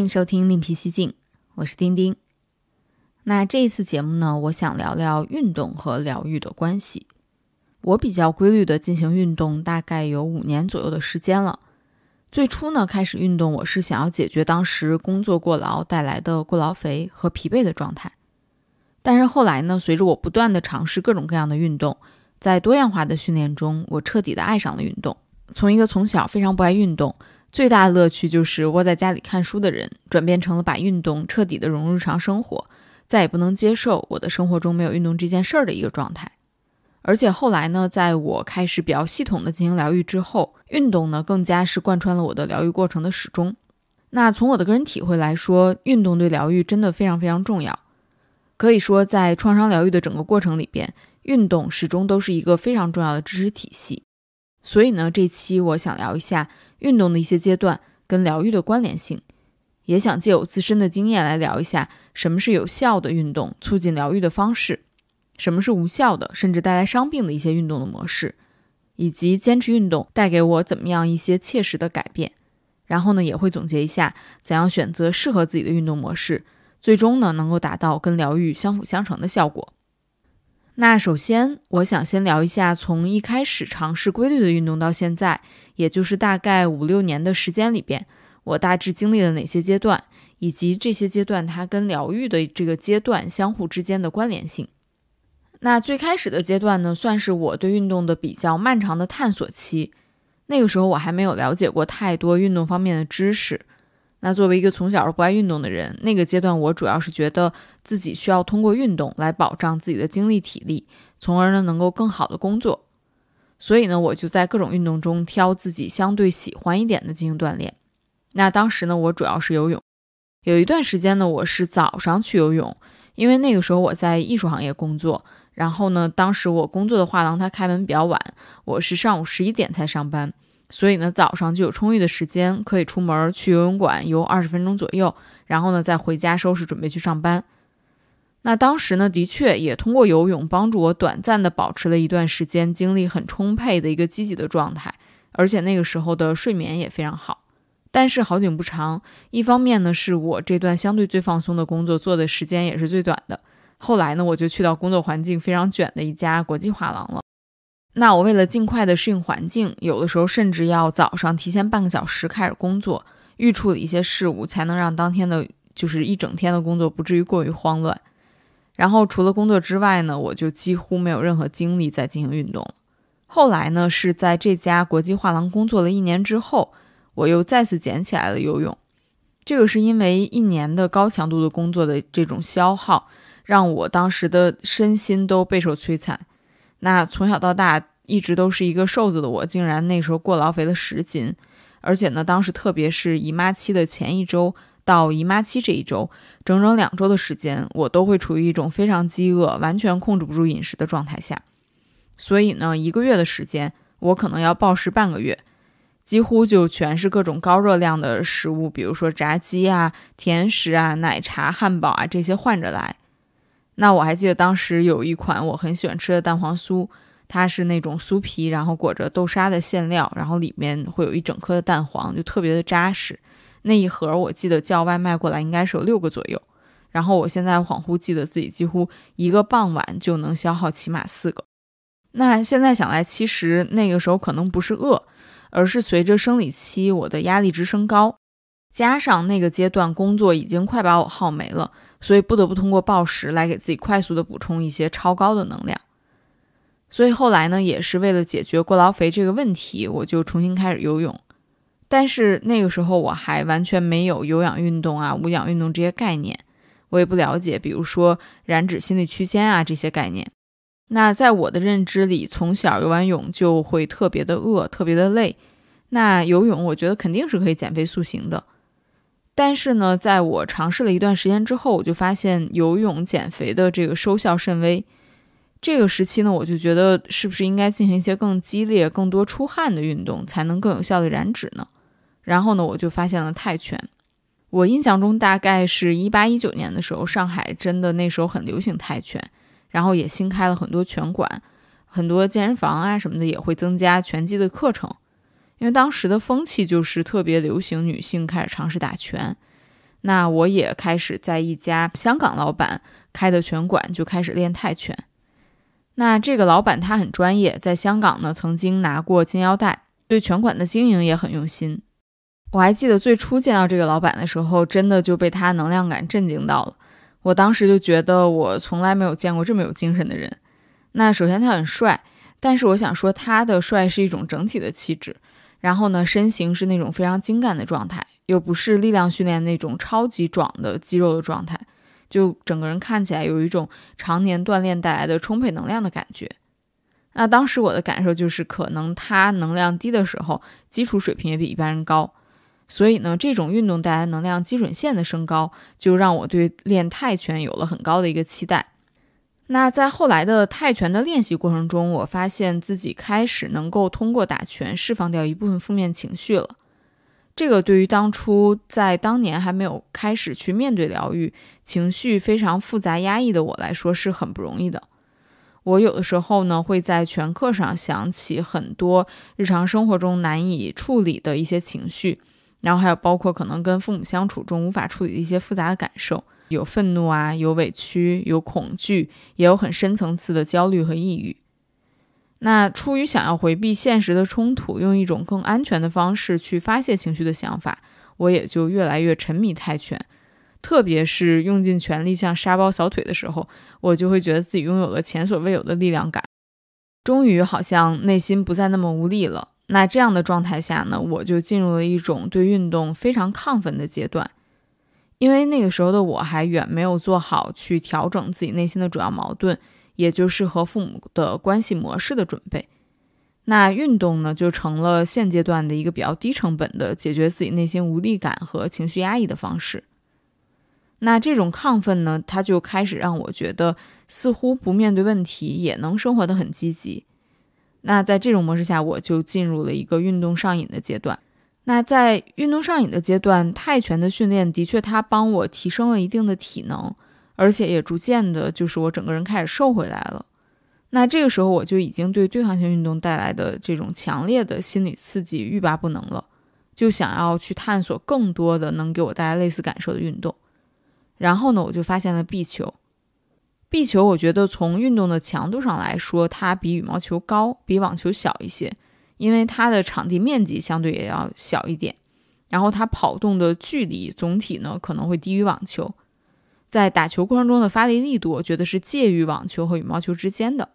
欢迎收听另辟蹊径，我是丁丁。那这一次节目呢，我想聊聊运动和疗愈的关系。我比较规律的进行运动，大概有五年左右的时间了。最初呢，开始运动，我是想要解决当时工作过劳带来的过劳肥和疲惫的状态。但是后来呢，随着我不断的尝试各种各样的运动，在多样化的训练中，我彻底的爱上了运动。从一个从小非常不爱运动，最大的乐趣就是窝在家里看书的人，转变成了把运动彻底的融入日常生活，再也不能接受我的生活中没有运动这件事儿的一个状态。而且后来呢，在我开始比较系统的进行疗愈之后，运动呢更加是贯穿了我的疗愈过程的始终。那从我的个人体会来说，运动对疗愈真的非常非常重要。可以说，在创伤疗愈的整个过程里边，运动始终都是一个非常重要的支持体系。所以呢，这期我想聊一下运动的一些阶段跟疗愈的关联性，也想借我自身的经验来聊一下什么是有效的运动促进疗愈的方式，什么是无效的甚至带来伤病的一些运动的模式，以及坚持运动带给我怎么样一些切实的改变。然后呢，也会总结一下怎样选择适合自己的运动模式。最终呢，能够达到跟疗愈相辅相成的效果。那首先，我想先聊一下从一开始尝试规律的运动到现在，也就是大概五六年的时间里边，我大致经历了哪些阶段，以及这些阶段它跟疗愈的这个阶段相互之间的关联性。那最开始的阶段呢，算是我对运动的比较漫长的探索期。那个时候我还没有了解过太多运动方面的知识。那作为一个从小不爱运动的人，那个阶段我主要是觉得自己需要通过运动来保障自己的精力体力，从而呢能够更好的工作。所以呢，我就在各种运动中挑自己相对喜欢一点的进行锻炼。那当时呢，我主要是游泳。有一段时间呢，我是早上去游泳，因为那个时候我在艺术行业工作。然后呢，当时我工作的画廊它开门比较晚，我是上午十一点才上班。所以呢，早上就有充裕的时间可以出门去游泳馆游二十分钟左右，然后呢再回家收拾准备去上班。那当时呢，的确也通过游泳帮助我短暂的保持了一段时间精力很充沛的一个积极的状态，而且那个时候的睡眠也非常好。但是好景不长，一方面呢是我这段相对最放松的工作做的时间也是最短的，后来呢我就去到工作环境非常卷的一家国际画廊了。那我为了尽快的适应环境，有的时候甚至要早上提前半个小时开始工作，预处理一些事务，才能让当天的就是一整天的工作不至于过于慌乱。然后除了工作之外呢，我就几乎没有任何精力在进行运动。后来呢，是在这家国际画廊工作了一年之后，我又再次捡起来了游泳。这个是因为一年的高强度的工作的这种消耗，让我当时的身心都备受摧残。那从小到大一直都是一个瘦子的我，竟然那时候过劳肥了十斤，而且呢，当时特别是姨妈期的前一周到姨妈期这一周，整整两周的时间，我都会处于一种非常饥饿、完全控制不住饮食的状态下。所以呢，一个月的时间，我可能要暴食半个月，几乎就全是各种高热量的食物，比如说炸鸡啊、甜食啊、奶茶、汉堡啊这些换着来。那我还记得当时有一款我很喜欢吃的蛋黄酥，它是那种酥皮，然后裹着豆沙的馅料，然后里面会有一整颗的蛋黄，就特别的扎实。那一盒我记得叫外卖过来应该是有六个左右，然后我现在恍惚记得自己几乎一个傍晚就能消耗起码四个。那现在想来，其实那个时候可能不是饿，而是随着生理期我的压力值升高，加上那个阶段工作已经快把我耗没了。所以不得不通过暴食来给自己快速的补充一些超高的能量。所以后来呢，也是为了解决过劳肥这个问题，我就重新开始游泳。但是那个时候我还完全没有有氧运动啊、无氧运动这些概念，我也不了解，比如说燃脂心理曲线啊这些概念。那在我的认知里，从小游完泳就会特别的饿、特别的累。那游泳，我觉得肯定是可以减肥塑形的。但是呢，在我尝试了一段时间之后，我就发现游泳减肥的这个收效甚微。这个时期呢，我就觉得是不是应该进行一些更激烈、更多出汗的运动，才能更有效的燃脂呢？然后呢，我就发现了泰拳。我印象中大概是一八一九年的时候，上海真的那时候很流行泰拳，然后也新开了很多拳馆，很多健身房啊什么的也会增加拳击的课程。因为当时的风气就是特别流行女性开始尝试打拳，那我也开始在一家香港老板开的拳馆就开始练泰拳。那这个老板他很专业，在香港呢曾经拿过金腰带，对拳馆的经营也很用心。我还记得最初见到这个老板的时候，真的就被他能量感震惊到了。我当时就觉得我从来没有见过这么有精神的人。那首先他很帅，但是我想说他的帅是一种整体的气质。然后呢，身形是那种非常精干的状态，又不是力量训练那种超级壮的肌肉的状态。就整个人看起来有一种常年锻炼带来的充沛能量的感觉。那当时我的感受就是，可能他能量低的时候，基础水平也比一般人高，所以呢，这种运动带来能量基准线的升高，就让我对练泰拳有了很高的一个期待。那在后来的泰拳的练习过程中，我发现自己开始能够通过打拳释放掉一部分负面情绪了。这个对于当初在当年还没有开始去面对疗愈、情绪非常复杂压抑的我来说是很不容易的。我有的时候呢会在拳课上想起很多日常生活中难以处理的一些情绪，然后还有包括可能跟父母相处中无法处理的一些复杂的感受，有愤怒啊，有委屈，有恐惧，也有很深层次的焦虑和抑郁。那出于想要回避现实的冲突，用一种更安全的方式去发泄情绪的想法，我也就越来越沉迷泰拳。特别是用尽全力像沙包小腿的时候，我就会觉得自己拥有了前所未有的力量感，终于好像内心不再那么无力了。那这样的状态下呢，我就进入了一种对运动非常亢奋的阶段，因为那个时候的我还远没有做好去调整自己内心的主要矛盾。也就是和父母的关系模式的准备，那运动呢就成了现阶段的一个比较低成本的解决自己内心无力感和情绪压抑的方式。那这种亢奋呢，它就开始让我觉得似乎不面对问题也能生活的很积极。那在这种模式下，我就进入了一个运动上瘾的阶段。那在运动上瘾的阶段，泰拳的训练的确它帮我提升了一定的体能。而且也逐渐的，就是我整个人开始瘦回来了。那这个时候，我就已经对对抗性运动带来的这种强烈的心理刺激欲罢不能了，就想要去探索更多的能给我带来类似感受的运动。然后呢，我就发现了壁球。壁球，我觉得从运动的强度上来说，它比羽毛球高，比网球小一些，因为它的场地面积相对也要小一点。然后它跑动的距离总体呢，可能会低于网球。在打球过程中的发力力度，我觉得是介于网球和羽毛球之间的。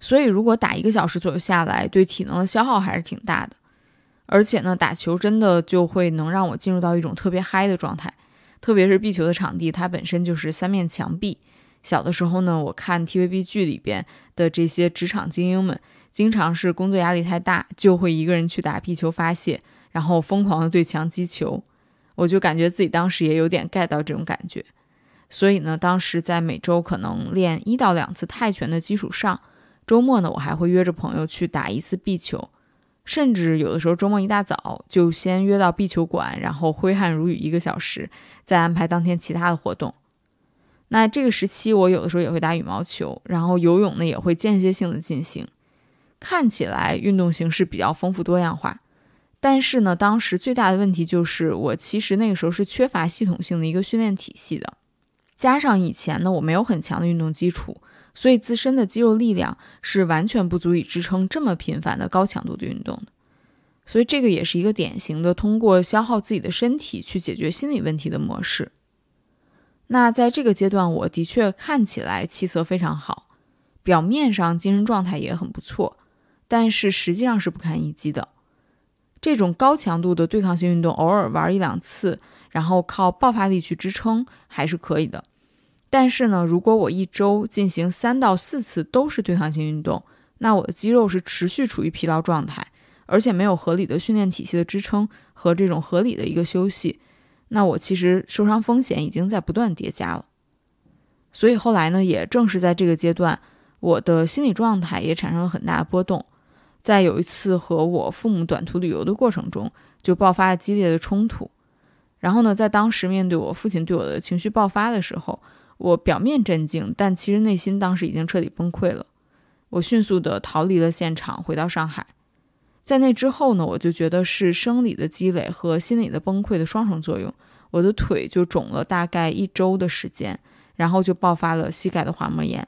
所以，如果打一个小时左右下来，对体能的消耗还是挺大的。而且呢，打球真的就会能让我进入到一种特别嗨的状态。特别是壁球的场地，它本身就是三面墙壁。小的时候呢，我看 TVB 剧里边的这些职场精英们，经常是工作压力太大，就会一个人去打壁球发泄，然后疯狂的对墙击球。我就感觉自己当时也有点 get 到这种感觉。所以呢，当时在每周可能练一到两次泰拳的基础上，周末呢，我还会约着朋友去打一次壁球，甚至有的时候周末一大早就先约到壁球馆，然后挥汗如雨一个小时，再安排当天其他的活动。那这个时期，我有的时候也会打羽毛球，然后游泳呢也会间歇性的进行。看起来运动形式比较丰富多样化，但是呢，当时最大的问题就是我其实那个时候是缺乏系统性的一个训练体系的。加上以前呢，我没有很强的运动基础，所以自身的肌肉力量是完全不足以支撑这么频繁的高强度的运动的。所以这个也是一个典型的通过消耗自己的身体去解决心理问题的模式。那在这个阶段，我的确看起来气色非常好，表面上精神状态也很不错，但是实际上是不堪一击的。这种高强度的对抗性运动，偶尔玩一两次，然后靠爆发力去支撑还是可以的。但是呢，如果我一周进行三到四次都是对抗性运动，那我的肌肉是持续处于疲劳状态，而且没有合理的训练体系的支撑和这种合理的一个休息，那我其实受伤风险已经在不断叠加了。所以后来呢，也正是在这个阶段，我的心理状态也产生了很大的波动。在有一次和我父母短途旅游的过程中，就爆发了激烈的冲突。然后呢，在当时面对我父亲对我的情绪爆发的时候，我表面镇静，但其实内心当时已经彻底崩溃了。我迅速的逃离了现场，回到上海。在那之后呢，我就觉得是生理的积累和心理的崩溃的双重作用，我的腿就肿了大概一周的时间，然后就爆发了膝盖的滑膜炎。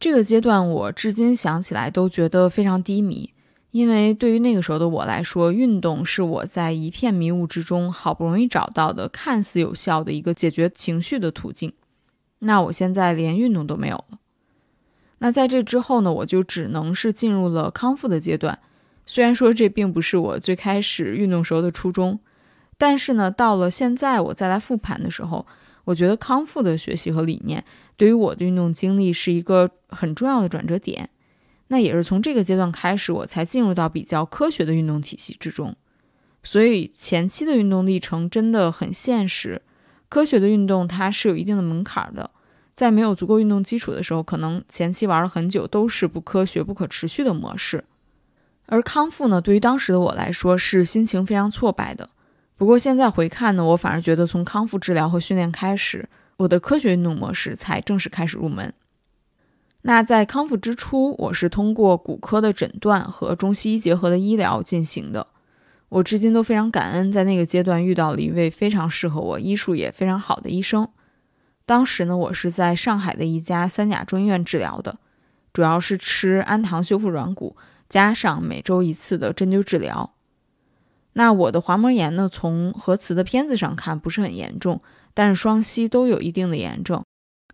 这个阶段我至今想起来都觉得非常低迷，因为对于那个时候的我来说，运动是我在一片迷雾之中好不容易找到的看似有效的一个解决情绪的途径。那我现在连运动都没有了。那在这之后呢，我就只能是进入了康复的阶段。虽然说这并不是我最开始运动时候的初衷，但是呢，到了现在我再来复盘的时候，我觉得康复的学习和理念对于我的运动经历是一个很重要的转折点。那也是从这个阶段开始，我才进入到比较科学的运动体系之中。所以前期的运动历程真的很现实。科学的运动它是有一定的门槛的，在没有足够运动基础的时候，可能前期玩了很久都是不科学、不可持续的模式。而康复呢，对于当时的我来说是心情非常挫败的。不过现在回看呢，我反而觉得从康复治疗和训练开始，我的科学运动模式才正式开始入门。那在康复之初，我是通过骨科的诊断和中西医结合的医疗进行的。我至今都非常感恩，在那个阶段遇到了一位非常适合我、医术也非常好的医生。当时呢，我是在上海的一家三甲中医院治疗的，主要是吃氨糖修复软骨，加上每周一次的针灸治疗。那我的滑膜炎呢，从核磁的片子上看不是很严重，但是双膝都有一定的炎症，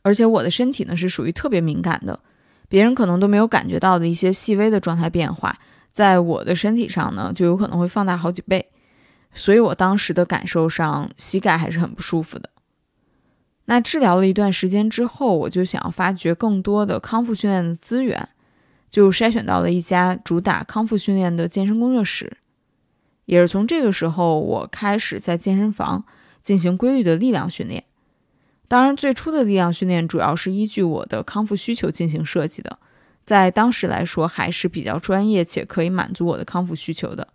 而且我的身体呢是属于特别敏感的，别人可能都没有感觉到的一些细微的状态变化。在我的身体上呢，就有可能会放大好几倍，所以我当时的感受上，膝盖还是很不舒服的。那治疗了一段时间之后，我就想要发掘更多的康复训练的资源，就筛选到了一家主打康复训练的健身工作室。也是从这个时候，我开始在健身房进行规律的力量训练。当然，最初的力量训练主要是依据我的康复需求进行设计的。在当时来说还是比较专业且可以满足我的康复需求的。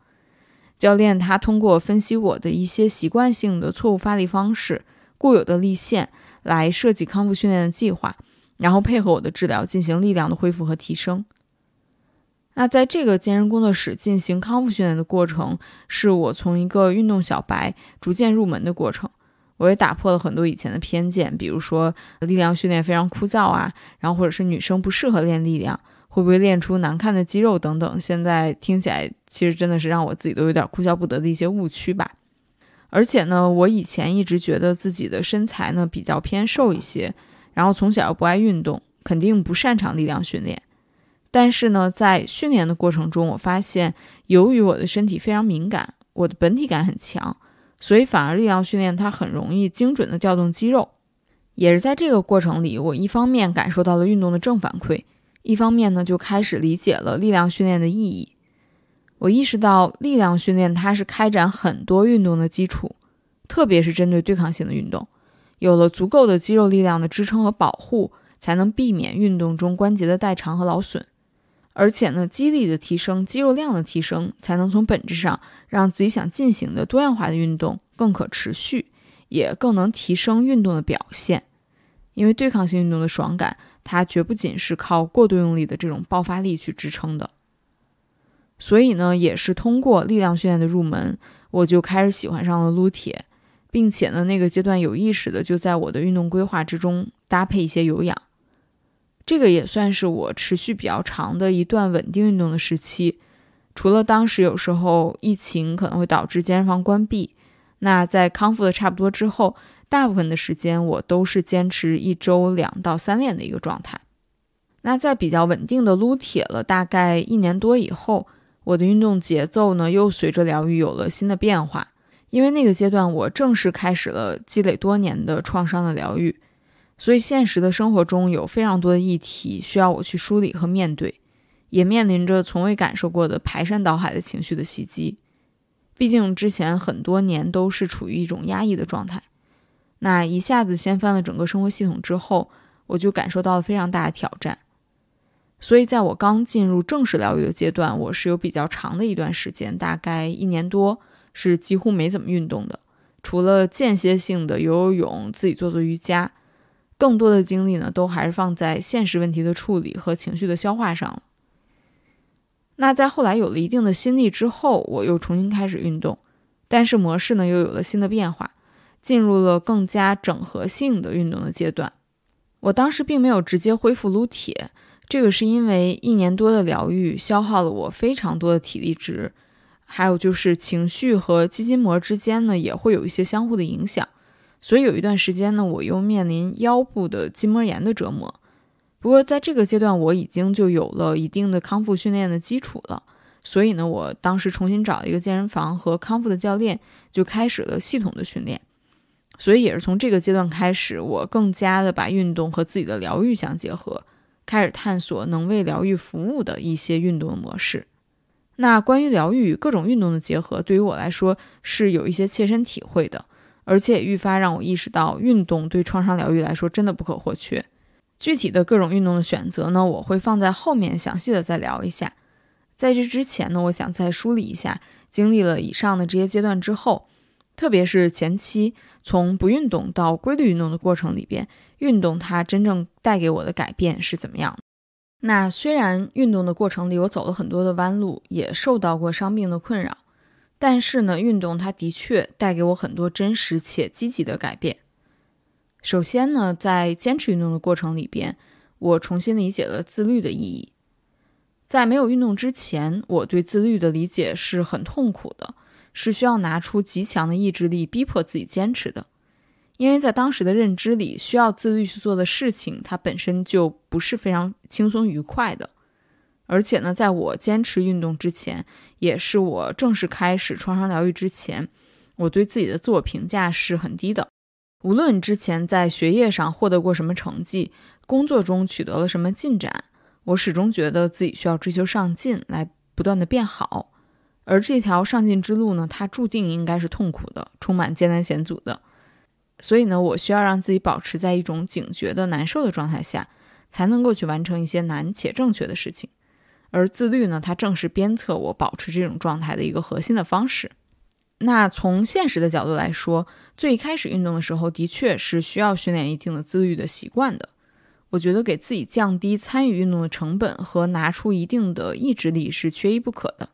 教练他通过分析我的一些习惯性的错误发力方式、固有的力线来设计康复训练的计划，然后配合我的治疗进行力量的恢复和提升。那在这个健身工作室进行康复训练的过程，是我从一个运动小白逐渐入门的过程。我也打破了很多以前的偏见，比如说力量训练非常枯燥啊，然后或者是女生不适合练力量，会不会练出难看的肌肉等等。现在听起来其实真的是让我自己都有点哭笑不得的一些误区吧。而且呢，我以前一直觉得自己的身材呢比较偏瘦一些，然后从小又不爱运动，肯定不擅长力量训练。但是呢，在训练的过程中，我发现由于我的身体非常敏感，我的本体感很强。所以反而力量训练它很容易精准的调动肌肉，也是在这个过程里，我一方面感受到了运动的正反馈，一方面呢就开始理解了力量训练的意义。我意识到力量训练它是开展很多运动的基础，特别是针对对抗性的运动，有了足够的肌肉力量的支撑和保护，才能避免运动中关节的代偿和劳损。而且呢，肌力的提升、肌肉量的提升，才能从本质上让自己想进行的多样化的运动更可持续，也更能提升运动的表现。因为对抗性运动的爽感，它绝不仅是靠过度用力的这种爆发力去支撑的。所以呢，也是通过力量训练的入门，我就开始喜欢上了撸铁，并且呢，那个阶段有意识的就在我的运动规划之中搭配一些有氧。这个也算是我持续比较长的一段稳定运动的时期，除了当时有时候疫情可能会导致健身房关闭，那在康复的差不多之后，大部分的时间我都是坚持一周两到三练的一个状态。那在比较稳定的撸铁了大概一年多以后，我的运动节奏呢又随着疗愈有了新的变化，因为那个阶段我正式开始了积累多年的创伤的疗愈。所以，现实的生活中有非常多的议题需要我去梳理和面对，也面临着从未感受过的排山倒海的情绪的袭击。毕竟之前很多年都是处于一种压抑的状态，那一下子掀翻了整个生活系统之后，我就感受到了非常大的挑战。所以，在我刚进入正式疗愈的阶段，我是有比较长的一段时间，大概一年多，是几乎没怎么运动的，除了间歇性的游游泳、自己做做瑜伽。更多的精力呢，都还是放在现实问题的处理和情绪的消化上了。那在后来有了一定的心力之后，我又重新开始运动，但是模式呢又有了新的变化，进入了更加整合性的运动的阶段。我当时并没有直接恢复撸铁，这个是因为一年多的疗愈消耗了我非常多的体力值，还有就是情绪和肌筋膜之间呢也会有一些相互的影响，所以有一段时间呢我又面临腰部的筋膜炎的折磨。不过在这个阶段我已经就有了一定的康复训练的基础了，所以呢我当时重新找了一个健身房和康复的教练，就开始了系统的训练。所以也是从这个阶段开始，我更加的把运动和自己的疗愈相结合，开始探索能为疗愈服务的一些运动模式。那关于疗愈与各种运动的结合，对于我来说是有一些切身体会的，而且也愈发让我意识到，运动对创伤疗愈来说真的不可或缺。具体的各种运动的选择呢，我会放在后面详细的再聊一下。在这之前呢，我想再梳理一下，经历了以上的这些阶段之后。特别是前期从不运动到规律运动的过程里边，运动它真正带给我的改变是怎么样？那虽然运动的过程里我走了很多的弯路，也受到过伤病的困扰，但是呢，运动它的确带给我很多真实且积极的改变。首先呢，在坚持运动的过程里边，我重新理解了自律的意义。在没有运动之前，我对自律的理解是很痛苦的。是需要拿出极强的意志力逼迫自己坚持的，因为在当时的认知里，需要自律去做的事情，它本身就不是非常轻松愉快的。而且呢，在我坚持运动之前，也是我正式开始创伤疗愈之前，我对自己的自我评价是很低的。无论之前在学业上获得过什么成绩，工作中取得了什么进展，我始终觉得自己需要追求上进，来不断的变好。而这条上进之路呢，它注定应该是痛苦的，充满艰难险阻的。所以呢，我需要让自己保持在一种警觉的难受的状态下，才能够去完成一些难且正确的事情。而自律呢，它正是鞭策我保持这种状态的一个核心的方式。那从现实的角度来说，最开始运动的时候，的确是需要训练一定的自律的习惯的。我觉得给自己降低参与运动的成本和拿出一定的意志力是缺一不可的。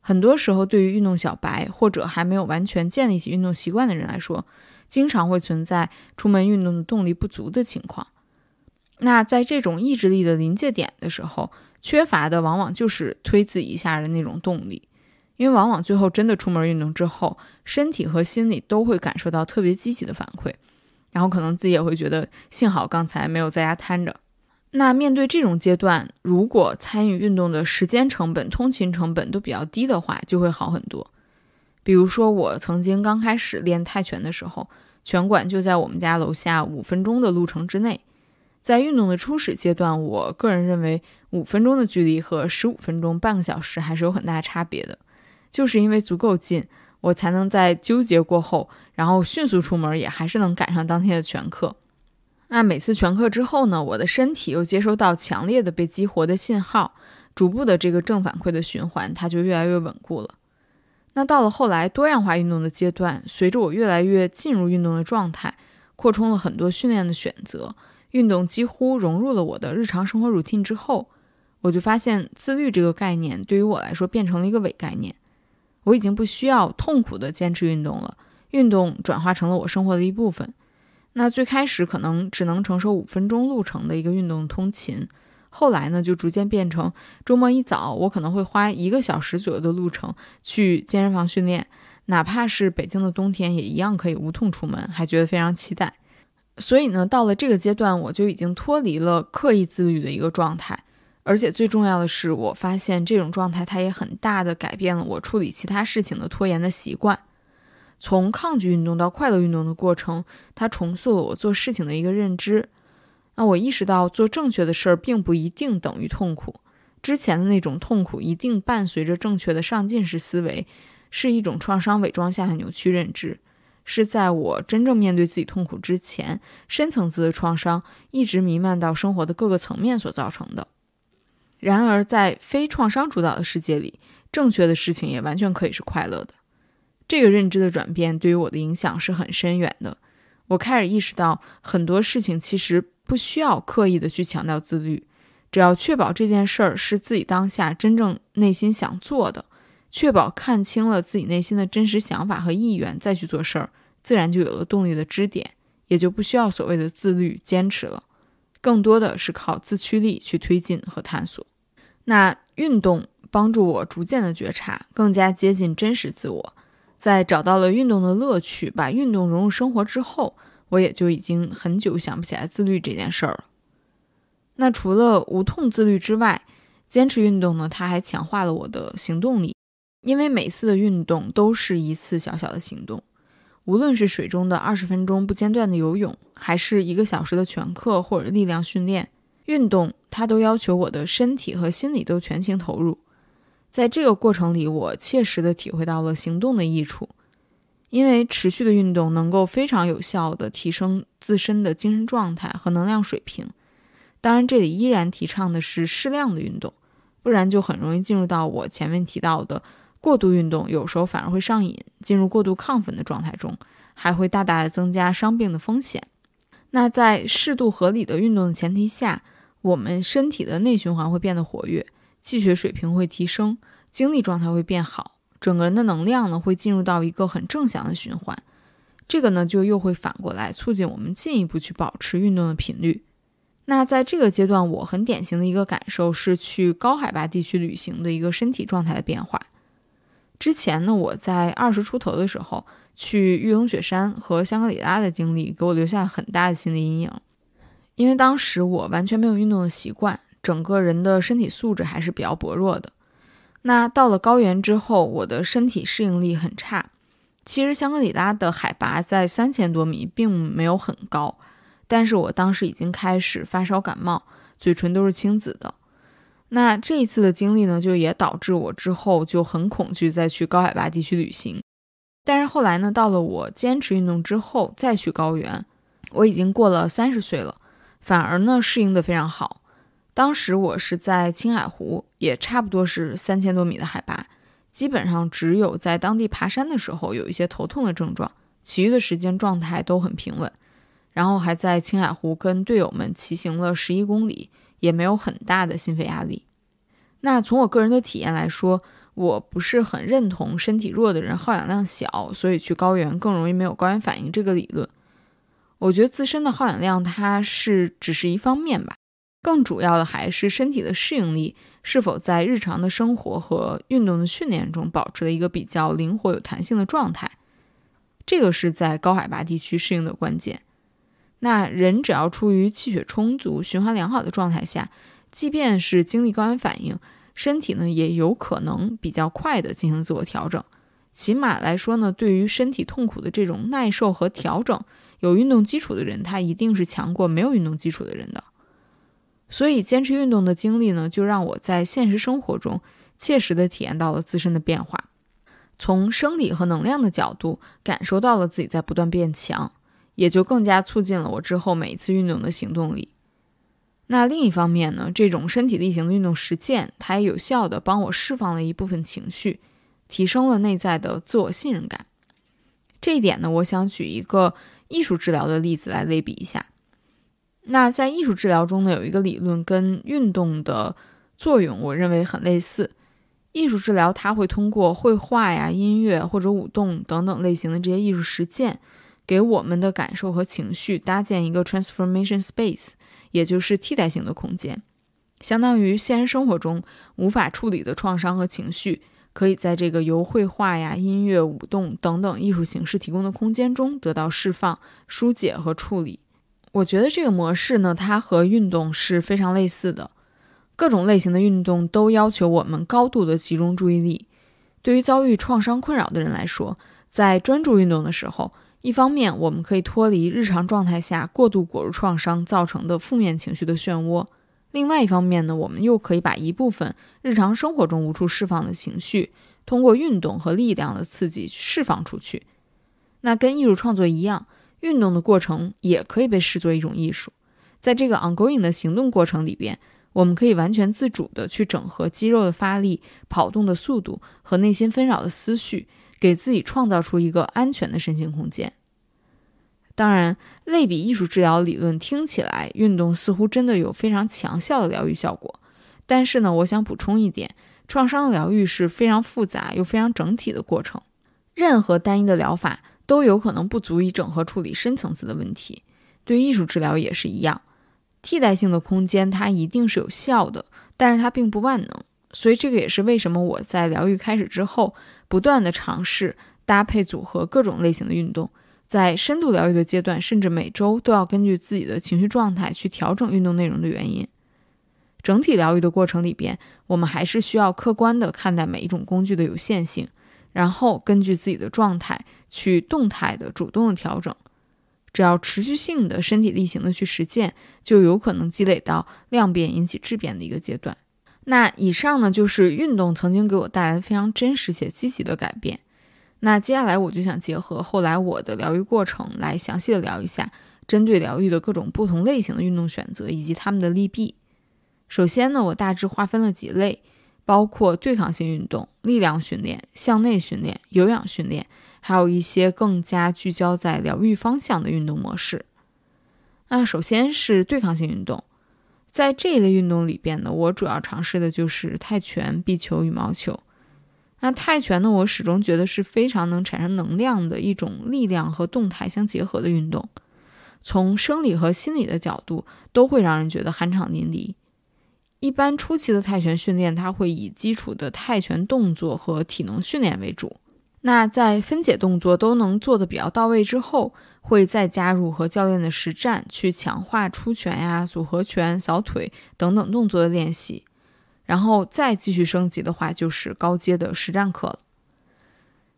很多时候，对于运动小白或者还没有完全建立起运动习惯的人来说，经常会存在出门运动的动力不足的情况。那在这种意志力的临界点的时候，缺乏的往往就是推自己一下的那种动力，因为往往最后真的出门运动之后，身体和心理都会感受到特别积极的反馈，然后可能自己也会觉得幸好刚才没有在家瘫着。那面对这种阶段，如果参与运动的时间成本、通勤成本都比较低的话，就会好很多。比如说，我曾经刚开始练泰拳的时候，拳馆就在我们家楼下五分钟的路程之内。在运动的初始阶段，我个人认为五分钟的距离和十五分钟、半个小时还是有很大差别的。就是因为足够近，我才能在纠结过后，然后迅速出门，也还是能赶上当天的全课。那每次全课之后呢，我的身体又接收到强烈的被激活的信号，逐步的这个正反馈的循环，它就越来越稳固了。那到了后来多样化运动的阶段，随着我越来越进入运动的状态，扩充了很多训练的选择，运动几乎融入了我的日常生活 routine 之后，我就发现自律这个概念对于我来说变成了一个伪概念，我已经不需要痛苦的坚持运动了，运动转化成了我生活的一部分。那最开始可能只能承受五分钟路程的一个运动通勤，后来呢就逐渐变成周末一早我可能会花一个小时左右的路程去健身房训练，哪怕是北京的冬天也一样可以无痛出门，还觉得非常期待。所以呢，到了这个阶段，我就已经脱离了刻意自律的一个状态，而且最重要的是，我发现这种状态它也很大的改变了我处理其他事情的拖延的习惯。从抗拒运动到快乐运动的过程，它重塑了我做事情的一个认知。那我意识到，做正确的事儿并不一定等于痛苦。之前的那种痛苦一定伴随着正确的上进式思维，是一种创伤伪装下的扭曲认知，是在我真正面对自己痛苦之前，深层次的创伤一直弥漫到生活的各个层面所造成的。然而，在非创伤主导的世界里，正确的事情也完全可以是快乐的。这个认知的转变对于我的影响是很深远的。我开始意识到，很多事情其实不需要刻意的去强调自律，只要确保这件事儿是自己当下真正内心想做的，确保看清了自己内心的真实想法和意愿，再去做事儿，自然就有了动力的支点，也就不需要所谓的自律坚持了，更多的是靠自驱力去推进和探索。那运动帮助我逐渐的觉察，更加接近真实自我。在找到了运动的乐趣，把运动融入生活之后，我也就已经很久想不起来自律这件事儿了。那除了无痛自律之外，坚持运动呢，它还强化了我的行动力，因为每次的运动都是一次小小的行动。无论是水中的二十分钟不间断的游泳，还是一个小时的拳课或者力量训练，运动它都要求我的身体和心理都全情投入。在这个过程里，我切实的体会到了行动的益处，因为持续的运动能够非常有效的提升自身的精神状态和能量水平。当然，这里依然提倡的是适量的运动，不然就很容易进入到我前面提到的过度运动，有时候反而会上瘾，进入过度亢奋的状态中，还会大大的增加伤病的风险。那在适度合理的运动的前提下，我们身体的内循环会变得活跃。气血水平会提升，精力状态会变好，整个人的能量呢会进入到一个很正向的循环。这个呢就又会反过来促进我们进一步去保持运动的频率。那在这个阶段，我很典型的一个感受是去高海拔地区旅行的一个身体状态的变化。之前呢，我在二十出头的时候去玉龙雪山和香格里拉的经历，给我留下很大的心理阴影，因为当时我完全没有运动的习惯。整个人的身体素质还是比较薄弱的。那到了高原之后，我的身体适应力很差。其实香格里拉的海拔在三千多米，并没有很高，但是我当时已经开始发烧感冒，嘴唇都是青紫的。那这一次的经历呢，就也导致我之后就很恐惧再去高海拔地区旅行。但是后来呢，到了我坚持运动之后再去高原，我已经过了三十岁了，反而呢适应的非常好。当时我是在青海湖，也差不多是三千多米的海拔，基本上只有在当地爬山的时候有一些头痛的症状，其余的时间状态都很平稳。然后还在青海湖跟队友们骑行了十一公里，也没有很大的心肺压力。那从我个人的体验来说，我不是很认同身体弱的人耗氧量小，所以去高原更容易没有高原反应这个理论。我觉得自身的耗氧量它是只是一方面吧。更主要的还是身体的适应力是否在日常的生活和运动的训练中保持了一个比较灵活、有弹性的状态，这个是在高海拔地区适应的关键。那人只要处于气血充足、循环良好的状态下，即便是经历高原反应，身体呢也有可能比较快的进行自我调整。起码来说呢，对于身体痛苦的这种耐受和调整，有运动基础的人，他一定是强过没有运动基础的人的。所以，坚持运动的经历呢，就让我在现实生活中切实的体验到了自身的变化，从生理和能量的角度感受到了自己在不断变强，也就更加促进了我之后每一次运动的行动力。那另一方面呢，这种身体力行的运动实践，它也有效的帮我释放了一部分情绪，提升了内在的自我信任感。这一点呢，我想举一个艺术治疗的例子来类比一下。那在艺术治疗中呢，有一个理论跟运动的作用，我认为很类似。艺术治疗它会通过绘画呀、音乐或者舞动等等类型的这些艺术实践，给我们的感受和情绪搭建一个 transformation space，也就是替代性的空间，相当于现实生活中无法处理的创伤和情绪，可以在这个由绘画呀、音乐、舞动等等艺术形式提供的空间中得到释放、疏解和处理。我觉得这个模式呢，它和运动是非常类似的。各种类型的运动都要求我们高度的集中注意力。对于遭遇创伤困扰的人来说，在专注运动的时候，一方面我们可以脱离日常状态下过度裹入创伤造成的负面情绪的漩涡；另外一方面呢，我们又可以把一部分日常生活中无处释放的情绪，通过运动和力量的刺激释放出去。那跟艺术创作一样。运动的过程也可以被视作一种艺术，在这个 ongoing 的行动过程里边，我们可以完全自主的去整合肌肉的发力、跑动的速度和内心纷扰的思绪，给自己创造出一个安全的身心空间。当然，类比艺术治疗理论听起来，运动似乎真的有非常强效的疗愈效果。但是呢，我想补充一点，创伤疗愈是非常复杂又非常整体的过程，任何单一的疗法。都有可能不足以整合处理深层次的问题。对艺术治疗也是一样，替代性的空间它一定是有效的，但是它并不万能。所以这个也是为什么我在疗愈开始之后，不断的尝试搭配组合各种类型的运动，在深度疗愈的阶段，甚至每周都要根据自己的情绪状态去调整运动内容的原因。整体疗愈的过程里边，我们还是需要客观的看待每一种工具的有限性，然后根据自己的状态去动态的、主动的调整。只要持续性的身体力行的去实践，就有可能积累到量变引起质变的一个阶段。那以上呢，就是运动曾经给我带来非常真实且积极的改变。那接下来我就想结合后来我的疗愈过程，来详细的聊一下针对疗愈的各种不同类型的运动选择以及它们的利弊。首先呢，我大致划分了几类，包括对抗性运动、力量训练、向内训练、有氧训练，还有一些更加聚焦在疗愈方向的运动模式。那首先是对抗性运动，在这一类运动里边呢，我主要尝试的就是泰拳、壁球、羽毛球。那泰拳呢，我始终觉得是非常能产生能量的一种力量和动态相结合的运动，从生理和心理的角度都会让人觉得酣畅淋漓。一般初期的泰拳训练，它会以基础的泰拳动作和体能训练为主。那在分解动作都能做得比较到位之后，会再加入和教练的实战，去强化出拳呀、组合拳、扫腿等等动作的练习。然后再继续升级的话，就是高阶的实战课了。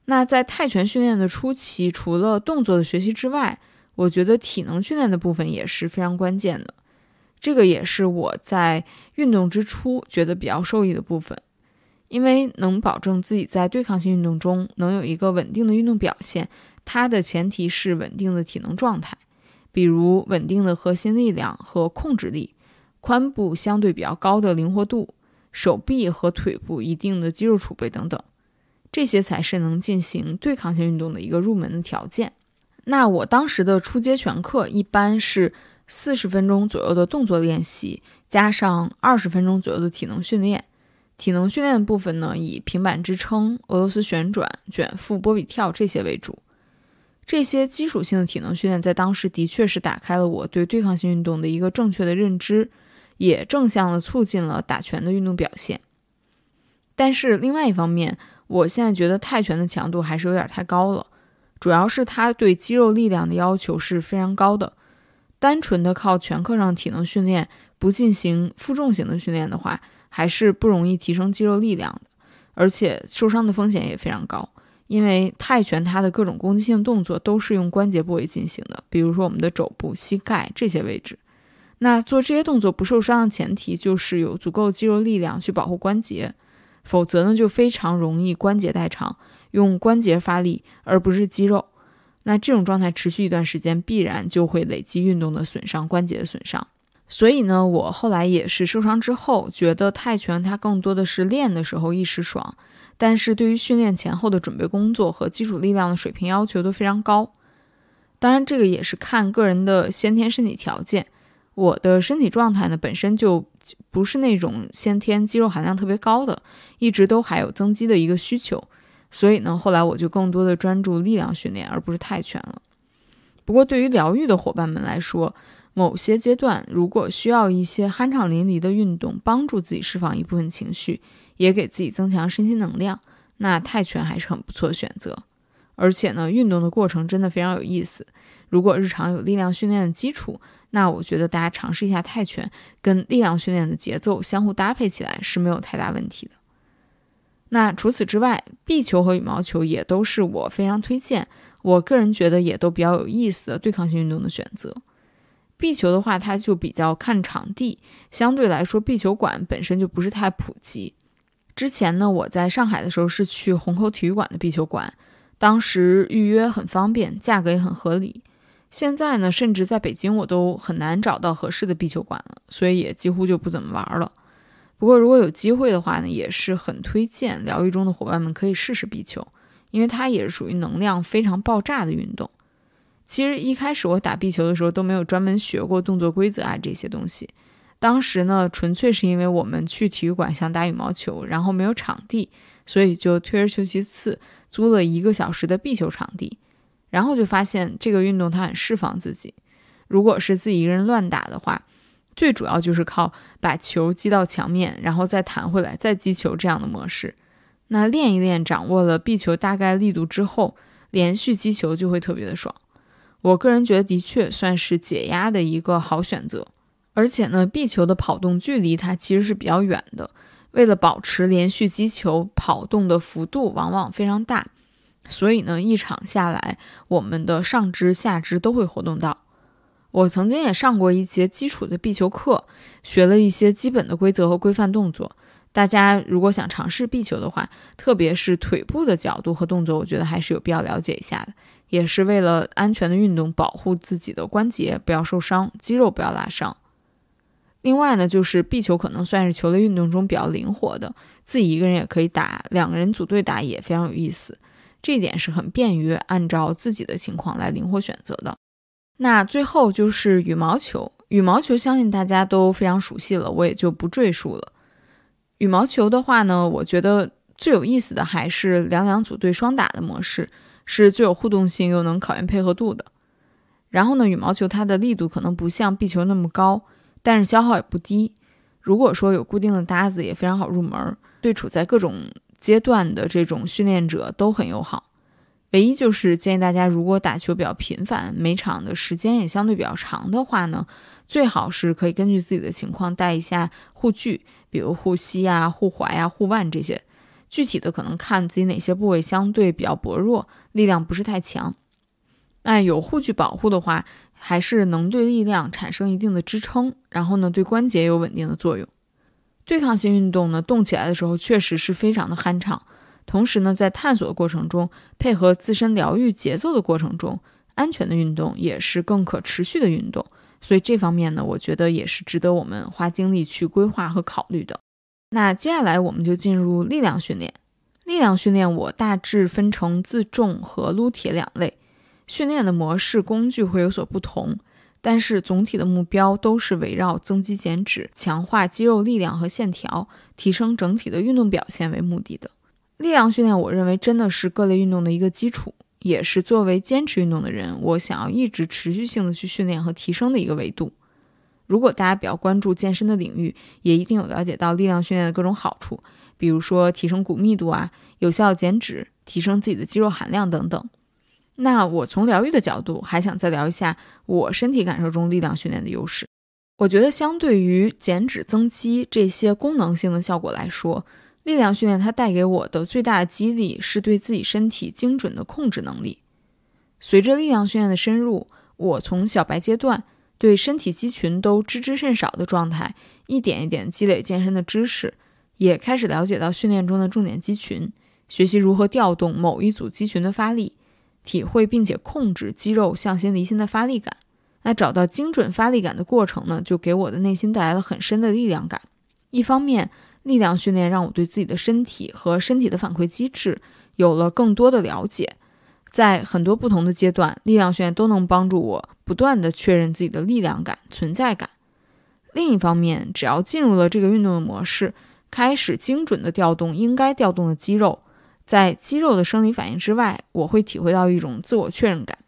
那在泰拳训练的初期，除了动作的学习之外，我觉得体能训练的部分也是非常关键的。这个也是我在运动之初觉得比较受益的部分，因为能保证自己在对抗性运动中能有一个稳定的运动表现，它的前提是稳定的体能状态，比如稳定的核心力量和控制力，髋部相对比较高的灵活度，手臂和腿部一定的肌肉储备等等，这些才是能进行对抗性运动的一个入门的条件。那我当时的初阶拳课一般是。四十分钟左右的动作练习，加上二十分钟左右的体能训练。体能训练部分呢，以平板支撑、俄罗斯旋转、卷腹、波比跳这些为主。这些基础性的体能训练，在当时的确是打开了我对对抗性运动的一个正确的认知，也正向的促进了打拳的运动表现。但是另外一方面，我现在觉得泰拳的强度还是有点太高了，主要是它对肌肉力量的要求是非常高的。单纯的靠拳课上体能训练，不进行负重型的训练的话，还是不容易提升肌肉力量的，而且受伤的风险也非常高。因为泰拳它的各种攻击性动作都是用关节部位进行的，比如说我们的肘部、膝盖这些位置。那做这些动作不受伤的前提就是有足够肌肉力量去保护关节，否则呢就非常容易关节代偿，用关节发力而不是肌肉。那这种状态持续一段时间，必然就会累积运动的损伤、关节的损伤。所以呢，我后来也是受伤之后，觉得泰拳它更多的是练的时候一时爽，但是对于训练前后的准备工作和基础力量的水平要求都非常高。当然，这个也是看个人的先天身体条件。我的身体状态呢，本身就不是那种先天肌肉含量特别高的，一直都还有增肌的一个需求。所以呢，后来我就更多的专注力量训练，而不是泰拳了。不过，对于疗愈的伙伴们来说，某些阶段如果需要一些酣畅淋漓的运动，帮助自己释放一部分情绪，也给自己增强身心能量，那泰拳还是很不错的选择。而且呢，运动的过程真的非常有意思。如果日常有力量训练的基础，那我觉得大家尝试一下泰拳，跟力量训练的节奏相互搭配起来是没有太大问题的。那除此之外，壁球和羽毛球也都是我非常推荐，我个人觉得也都比较有意思的对抗性运动的选择。壁球的话，它就比较看场地，相对来说，壁球馆本身就不是太普及。之前呢，我在上海的时候是去虹口体育馆的壁球馆，当时预约很方便，价格也很合理。现在呢，甚至在北京我都很难找到合适的壁球馆了，所以也几乎就不怎么玩了。不过，如果有机会的话呢，也是很推荐疗愈中的伙伴们可以试试壁球，因为它也是属于能量非常爆炸的运动。其实一开始我打壁球的时候都没有专门学过动作规则啊这些东西，当时呢纯粹是因为我们去体育馆想打羽毛球，然后没有场地，所以就退而求其次租了一个小时的壁球场地。然后就发现这个运动它很释放自己。如果是自己一个人乱打的话，最主要就是靠把球击到墙面，然后再弹回来，再击球这样的模式。那练一练，掌握了壁球大概力度之后，连续击球就会特别的爽。我个人觉得，的确算是解压的一个好选择。而且呢，壁球的跑动距离它其实是比较远的，为了保持连续击球，跑动的幅度往往非常大，所以呢，一场下来，我们的上肢、下肢都会活动到。我曾经也上过一节基础的壁球课，学了一些基本的规则和规范动作。大家如果想尝试壁球的话，特别是腿部的角度和动作，我觉得还是有必要了解一下的，也是为了安全的运动，保护自己的关节不要受伤，肌肉不要拉伤。另外呢，就是壁球可能算是球类运动中比较灵活的，自己一个人也可以打，两个人组队打也非常有意思。这一点是很便于按照自己的情况来灵活选择的。那最后就是羽毛球，羽毛球相信大家都非常熟悉了，我也就不赘述了。羽毛球的话呢，我觉得最有意思的还是两两组队双打的模式，是最有互动性又能考验配合度的。然后呢，羽毛球它的力度可能不像壁球那么高，但是消耗也不低。如果说有固定的搭子，也非常好入门，对处在各种阶段的这种训练者都很友好。唯一就是建议大家，如果打球比较频繁，每场的时间也相对比较长的话呢，最好是可以根据自己的情况带一下护具。比如护膝呀、护踝呀、护腕这些，具体的可能看自己哪些部位相对比较薄弱，力量不是太强。那有护具保护的话，还是能对力量产生一定的支撑，然后呢，对关节有稳定的作用。对抗性运动呢，动起来的时候确实是非常的酣畅，同时呢，在探索的过程中，配合自身疗愈节奏的过程中，安全的运动也是更可持续的运动。所以这方面呢，我觉得也是值得我们花精力去规划和考虑的。那接下来我们就进入力量训练。力量训练我大致分成自重和撸铁两类，训练的模式、工具会有所不同，但是总体的目标都是围绕增肌减脂、强化肌肉力量和线条、提升整体的运动表现为目的的。力量训练，我认为真的是各类运动的一个基础。也是作为坚持运动的人，我想要一直持续性的去训练和提升的一个维度。如果大家比较关注健身的领域，也一定有了解到力量训练的各种好处，比如说提升骨密度啊，有效减脂，提升自己的肌肉含量等等。那我从疗愈的角度，还想再聊一下我身体感受中力量训练的优势。我觉得相对于减脂增肌这些功能性的效果来说，力量训练它带给我的最大的激励是对自己身体精准的控制能力。随着力量训练的深入，我从小白阶段对身体肌群都知之甚少的状态，一点一点积累健身的知识，也开始了解到训练中的重点肌群，学习如何调动某一组肌群的发力，体会并且控制肌肉向心离心的发力感。那找到精准发力感的过程呢，就给我的内心带来了很深的力量感。一方面，力量训练让我对自己的身体和身体的反馈机制有了更多的了解，在很多不同的阶段，力量训练都能帮助我不断的确认自己的力量感、存在感。另一方面，只要进入了这个运动的模式，开始精准的调动应该调动的肌肉，在肌肉的生理反应之外，我会体会到一种自我确认感。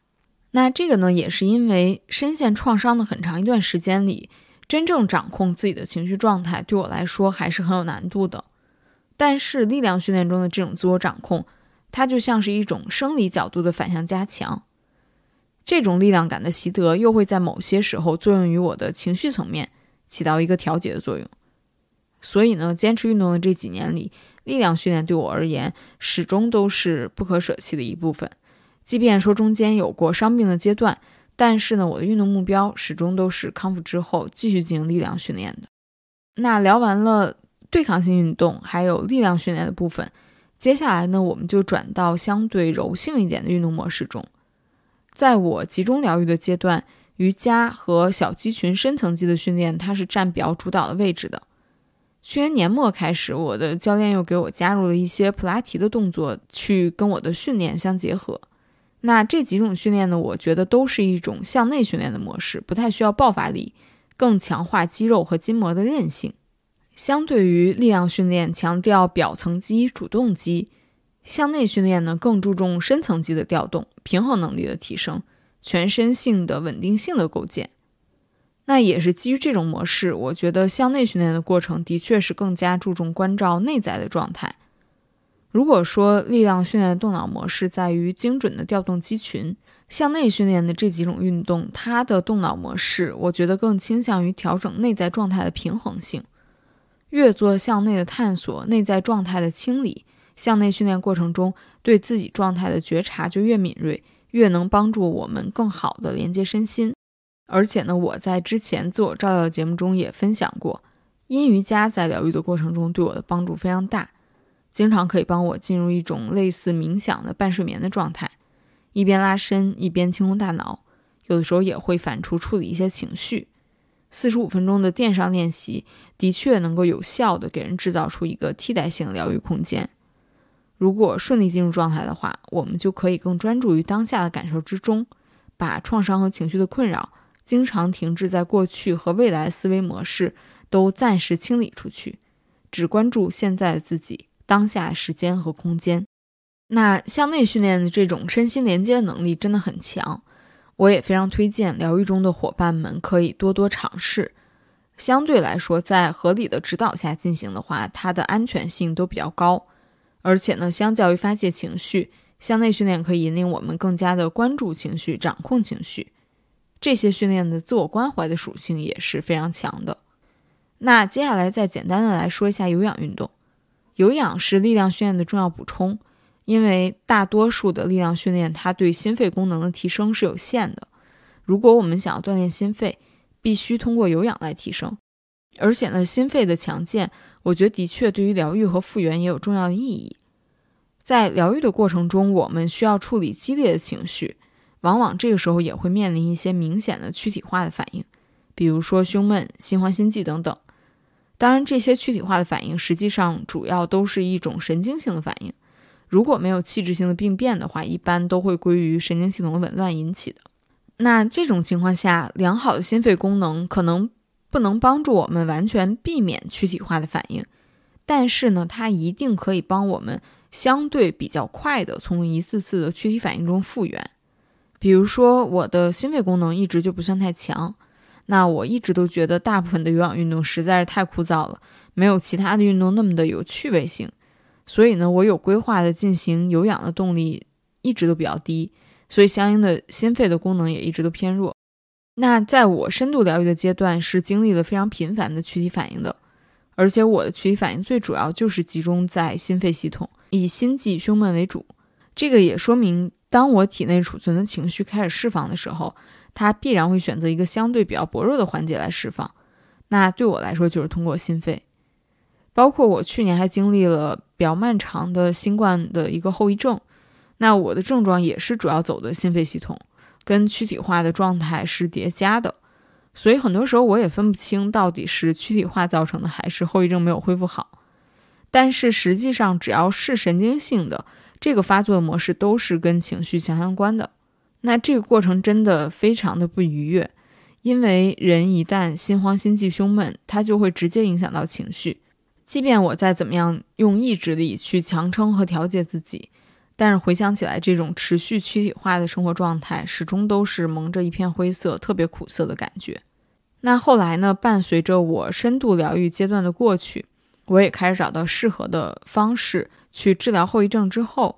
那这个呢，也是因为深陷创伤的很长一段时间里。真正掌控自己的情绪状态，对我来说还是很有难度的。但是力量训练中的这种自我掌控，它就像是一种生理角度的反向加强。这种力量感的习得，又会在某些时候作用于我的情绪层面，起到一个调节的作用。所以呢，坚持运动的这几年里，力量训练对我而言，始终都是不可舍弃的一部分。即便说中间有过伤病的阶段。但是呢，我的运动目标始终都是康复之后继续进行力量训练的。那聊完了对抗性运动还有力量训练的部分，接下来呢，我们就转到相对柔性一点的运动模式中。在我集中疗愈的阶段，瑜伽和小肌群深层肌的训练，它是占比较主导的位置的。去年年末开始，我的教练又给我加入了一些普拉提的动作，去跟我的训练相结合。那这几种训练呢？我觉得都是一种向内训练的模式，不太需要爆发力，更强化肌肉和筋膜的韧性。相对于力量训练强调表层肌、主动肌，向内训练呢更注重深层肌的调动、平衡能力的提升、全身性的稳定性的构建。那也是基于这种模式，我觉得向内训练的过程的确是更加注重关照内在的状态。如果说力量训练的动脑模式在于精准的调动肌群，向内训练的这几种运动，它的动脑模式，我觉得更倾向于调整内在状态的平衡性。越做向内的探索，内在状态的清理，向内训练过程中对自己状态的觉察就越敏锐，越能帮助我们更好的连接身心。而且呢，我在之前自我照料节目中也分享过，阴瑜伽在疗愈的过程中对我的帮助非常大。经常可以帮我进入一种类似冥想的半睡眠的状态，一边拉伸一边清空大脑，有的时候也会反刍处理一些情绪。四十五分钟的垫上练习的确能够有效的给人制造出一个替代性疗愈空间。如果顺利进入状态的话，我们就可以更专注于当下的感受之中，把创伤和情绪的困扰、经常停滞在过去和未来思维模式都暂时清理出去，只关注现在的自己。当下时间和空间，那向内训练的这种身心连接能力真的很强，我也非常推荐疗愈中的伙伴们可以多多尝试。相对来说，在合理的指导下进行的话，它的安全性都比较高。而且呢，相较于发泄情绪，向内训练可以引领我们更加的关注情绪、掌控情绪。这些训练的自我关怀的属性也是非常强的。那接下来再简单的来说一下有氧运动。有氧是力量训练的重要补充，因为大多数的力量训练它对心肺功能的提升是有限的。如果我们想要锻炼心肺，必须通过有氧来提升。而且呢，心肺的强健，我觉得的确对于疗愈和复原也有重要的意义。在疗愈的过程中，我们需要处理激烈的情绪，往往这个时候也会面临一些明显的躯体化的反应，比如说胸闷、心慌、心悸等等。当然，这些躯体化的反应实际上主要都是一种神经性的反应。如果没有器质性的病变的话，一般都会归于神经系统的紊乱引起的。那这种情况下，良好的心肺功能可能不能帮助我们完全避免躯体化的反应，但是呢，它一定可以帮我们相对比较快的从一次次的躯体反应中复原。比如说，我的心肺功能一直就不算太强。那我一直都觉得大部分的有氧运动实在是太枯燥了，没有其他的运动那么的有趣味性。所以呢，我有规划的进行有氧的动力一直都比较低，所以相应的心肺的功能也一直都偏弱。那在我深度疗愈的阶段，是经历了非常频繁的躯体反应的，而且我的躯体反应最主要就是集中在心肺系统，以心悸、胸闷为主。这个也说明，当我体内储存的情绪开始释放的时候。它必然会选择一个相对比较薄弱的环节来释放，那对我来说就是通过心肺。包括我去年还经历了比较漫长的新冠的一个后遗症，那我的症状也是主要走的心肺系统，跟躯体化的状态是叠加的，所以很多时候我也分不清到底是躯体化造成的还是后遗症没有恢复好。但是实际上，只要是神经性的，这个发作的模式都是跟情绪强相关的。那这个过程真的非常的不愉悦，因为人一旦心慌、心悸、胸闷，它就会直接影响到情绪。即便我再怎么样用意志力去强撑和调节自己，但是回想起来，这种持续躯体化的生活状态，始终都是蒙着一片灰色、特别苦涩的感觉。那后来呢？伴随着我深度疗愈阶段的过去，我也开始找到适合的方式去治疗后遗症。之后，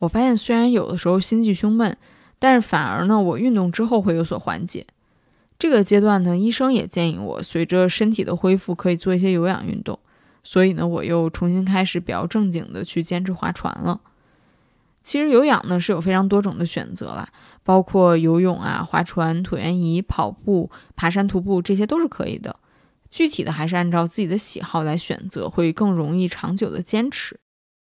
我发现虽然有的时候心悸、胸闷，但是反而呢，我运动之后会有所缓解。这个阶段呢，医生也建议我随着身体的恢复，可以做一些有氧运动。所以呢，我又重新开始比较正经的去坚持划船了。其实有氧呢是有非常多种的选择啦，包括游泳啊、划船、椭圆仪、跑步、爬山、徒步，这些都是可以的。具体的还是按照自己的喜好来选择，会更容易长久的坚持。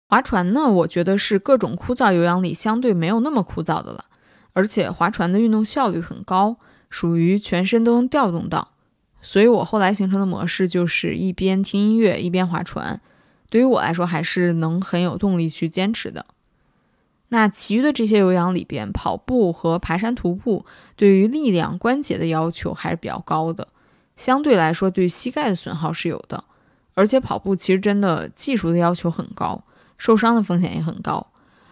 划船呢，我觉得是各种枯燥有氧里相对没有那么枯燥的了。而且划船的运动效率很高，属于全身都能调动到，所以我后来形成的模式就是一边听音乐一边划船。对于我来说，还是能很有动力去坚持的。那其余的这些有氧里边，跑步和爬山、徒步对于力量、关节的要求还是比较高的，相对来说对膝盖的损耗是有的。而且跑步其实真的技术的要求很高，受伤的风险也很高。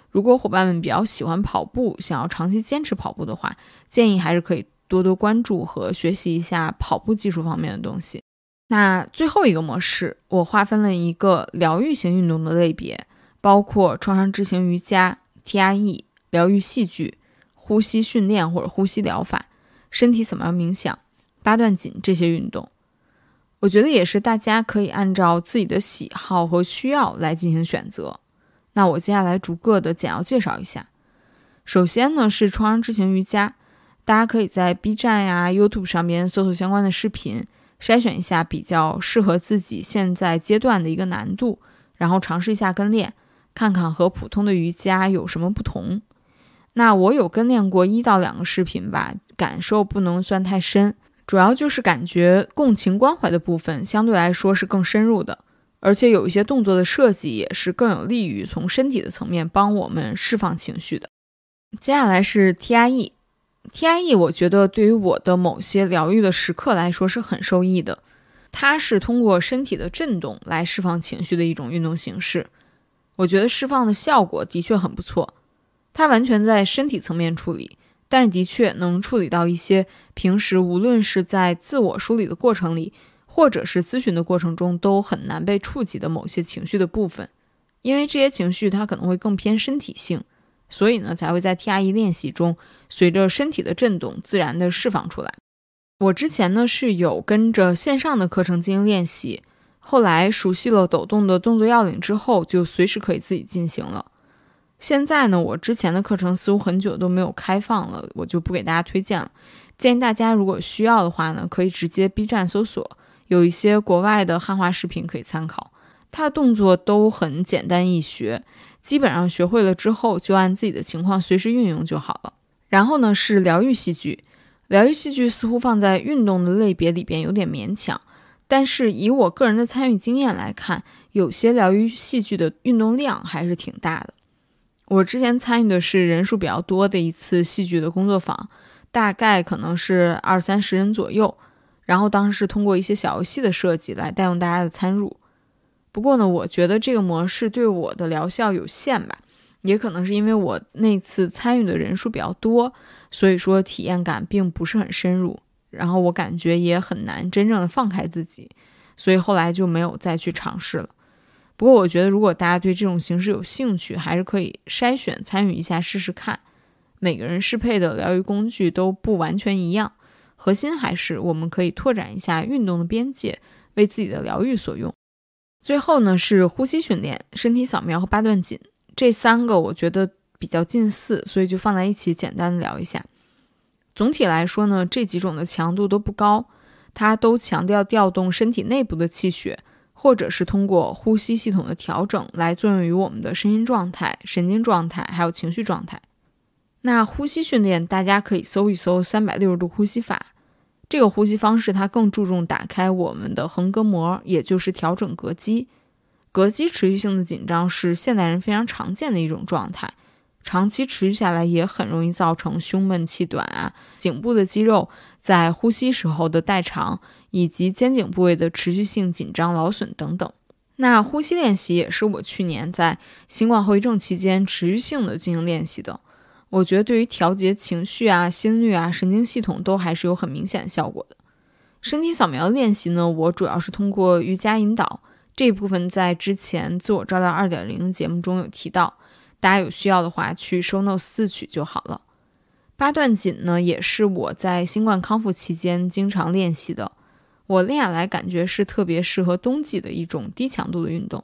如果伙伴们比较喜欢跑步，想要长期坚持跑步的话，建议还是可以多多关注和学习一下跑步技术方面的东西。那最后一个模式，我划分了一个疗愈型运动的类别，包括创伤知行瑜伽、TRE、疗愈戏剧、呼吸训练或者呼吸疗法、身体扫描冥想、八段锦这些运动。我觉得也是大家可以按照自己的喜好和需要来进行选择。那我接下来逐个的简要介绍一下。首先呢是创伤之行瑜伽，大家可以在 B 站呀、YouTube 上边搜索相关的视频，筛选一下比较适合自己现在阶段的一个难度，然后尝试一下跟练，看看和普通的瑜伽有什么不同。那我有跟练过一到两个视频吧，感受不能算太深，主要就是感觉共情关怀的部分相对来说是更深入的。而且有一些动作的设计也是更有利于从身体的层面帮我们释放情绪的。接下来是 TIE，TIE 我觉得对于我的某些疗愈的时刻来说是很受益的。它是通过身体的震动来释放情绪的一种运动形式，我觉得释放的效果的确很不错。它完全在身体层面处理，但是的确能处理到一些平时无论是在自我梳理的过程里。或者是咨询的过程中都很难被触及的某些情绪的部分，因为这些情绪它可能会更偏身体性，所以呢才会在 TRE 练习中随着身体的震动自然的释放出来。我之前呢是有跟着线上的课程进行练习，后来熟悉了抖动的动作要领之后，就随时可以自己进行了。现在呢，我之前的课程似乎很久都没有开放了，我就不给大家推荐了。建议大家如果需要的话呢，可以直接 B 站搜索。有一些国外的汉化视频可以参考，它的动作都很简单易学，基本上学会了之后就按自己的情况随时运用就好了。然后呢是疗愈戏剧，疗愈戏剧似乎放在运动的类别里边有点勉强，但是以我个人的参与经验来看，有些疗愈戏剧的运动量还是挺大的。我之前参与的是人数比较多的一次戏剧的工作坊，大概可能是二三十人左右。然后当时是通过一些小游戏的设计来带动大家的参入，不过呢，我觉得这个模式对我的疗效有限吧，也可能是因为我那次参与的人数比较多，所以说体验感并不是很深入，然后我感觉也很难真正的放开自己，所以后来就没有再去尝试了。不过我觉得如果大家对这种形式有兴趣，还是可以筛选参与一下试试看。每个人适配的疗愈工具都不完全一样。核心还是我们可以拓展一下运动的边界，为自己的疗愈所用。最后呢是呼吸训练、身体扫描和八段锦这三个，我觉得比较近似，所以就放在一起简单的聊一下。总体来说呢，这几种的强度都不高，它都强调调动身体内部的气血，或者是通过呼吸系统的调整来作用于我们的身心状态、神经状态还有情绪状态。那呼吸训练，大家可以搜一搜三百六十度呼吸法。这个呼吸方式它更注重打开我们的横膈膜，也就是调整膈肌。膈肌持续性的紧张是现代人非常常见的一种状态，长期持续下来也很容易造成胸闷气短啊，颈部的肌肉在呼吸时候的代偿，以及肩颈部位的持续性紧张劳损等等。那呼吸练习也是我去年在新冠后遗症期间持续性的进行练习的。我觉得对于调节情绪啊、心率啊、神经系统都还是有很明显效果的。身体扫描练习呢，我主要是通过瑜伽引导这一部分，在之前自我照料二点零节目中有提到，大家有需要的话去收 notes 四取就好了。八段锦呢，也是我在新冠康复期间经常练习的，我练下来感觉是特别适合冬季的一种低强度的运动。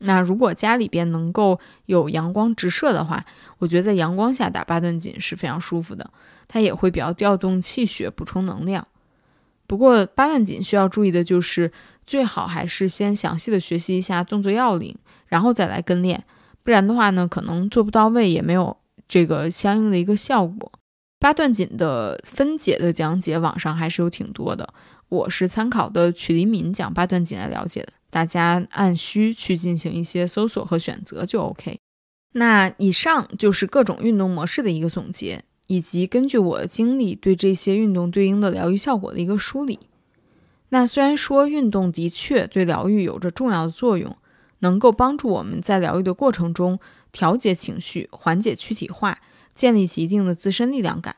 那如果家里边能够有阳光直射的话，我觉得在阳光下打八段锦是非常舒服的，它也会比较调动气血、补充能量。不过八段锦需要注意的就是，最好还是先详细的学习一下动作要领，然后再来跟练，不然的话呢，可能做不到位，也没有这个相应的一个效果。八段锦的分解的讲解，网上还是有挺多的，我是参考的曲黎敏讲八段锦来了解的。大家按需去进行一些搜索和选择就 OK。那以上就是各种运动模式的一个总结，以及根据我的经历对这些运动对应的疗愈效果的一个梳理。那虽然说运动的确对疗愈有着重要的作用，能够帮助我们在疗愈的过程中调节情绪、缓解躯体化、建立起一定的自身力量感。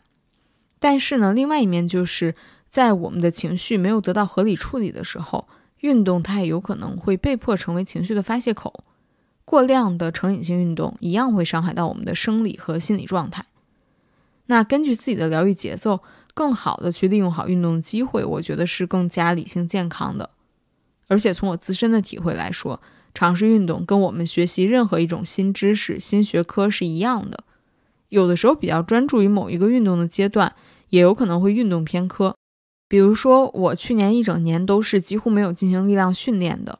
但是呢，另外一面就是在我们的情绪没有得到合理处理的时候，运动它也有可能会被迫成为情绪的发泄口。过量的成瘾性运动一样会伤害到我们的生理和心理状态。那根据自己的疗愈节奏，更好的去利用好运动的机会，我觉得是更加理性健康的。而且从我自身的体会来说，尝试运动跟我们学习任何一种新知识、新学科是一样的。有的时候比较专注于某一个运动的阶段，也有可能会运动偏科。比如说，我去年一整年都是几乎没有进行力量训练的。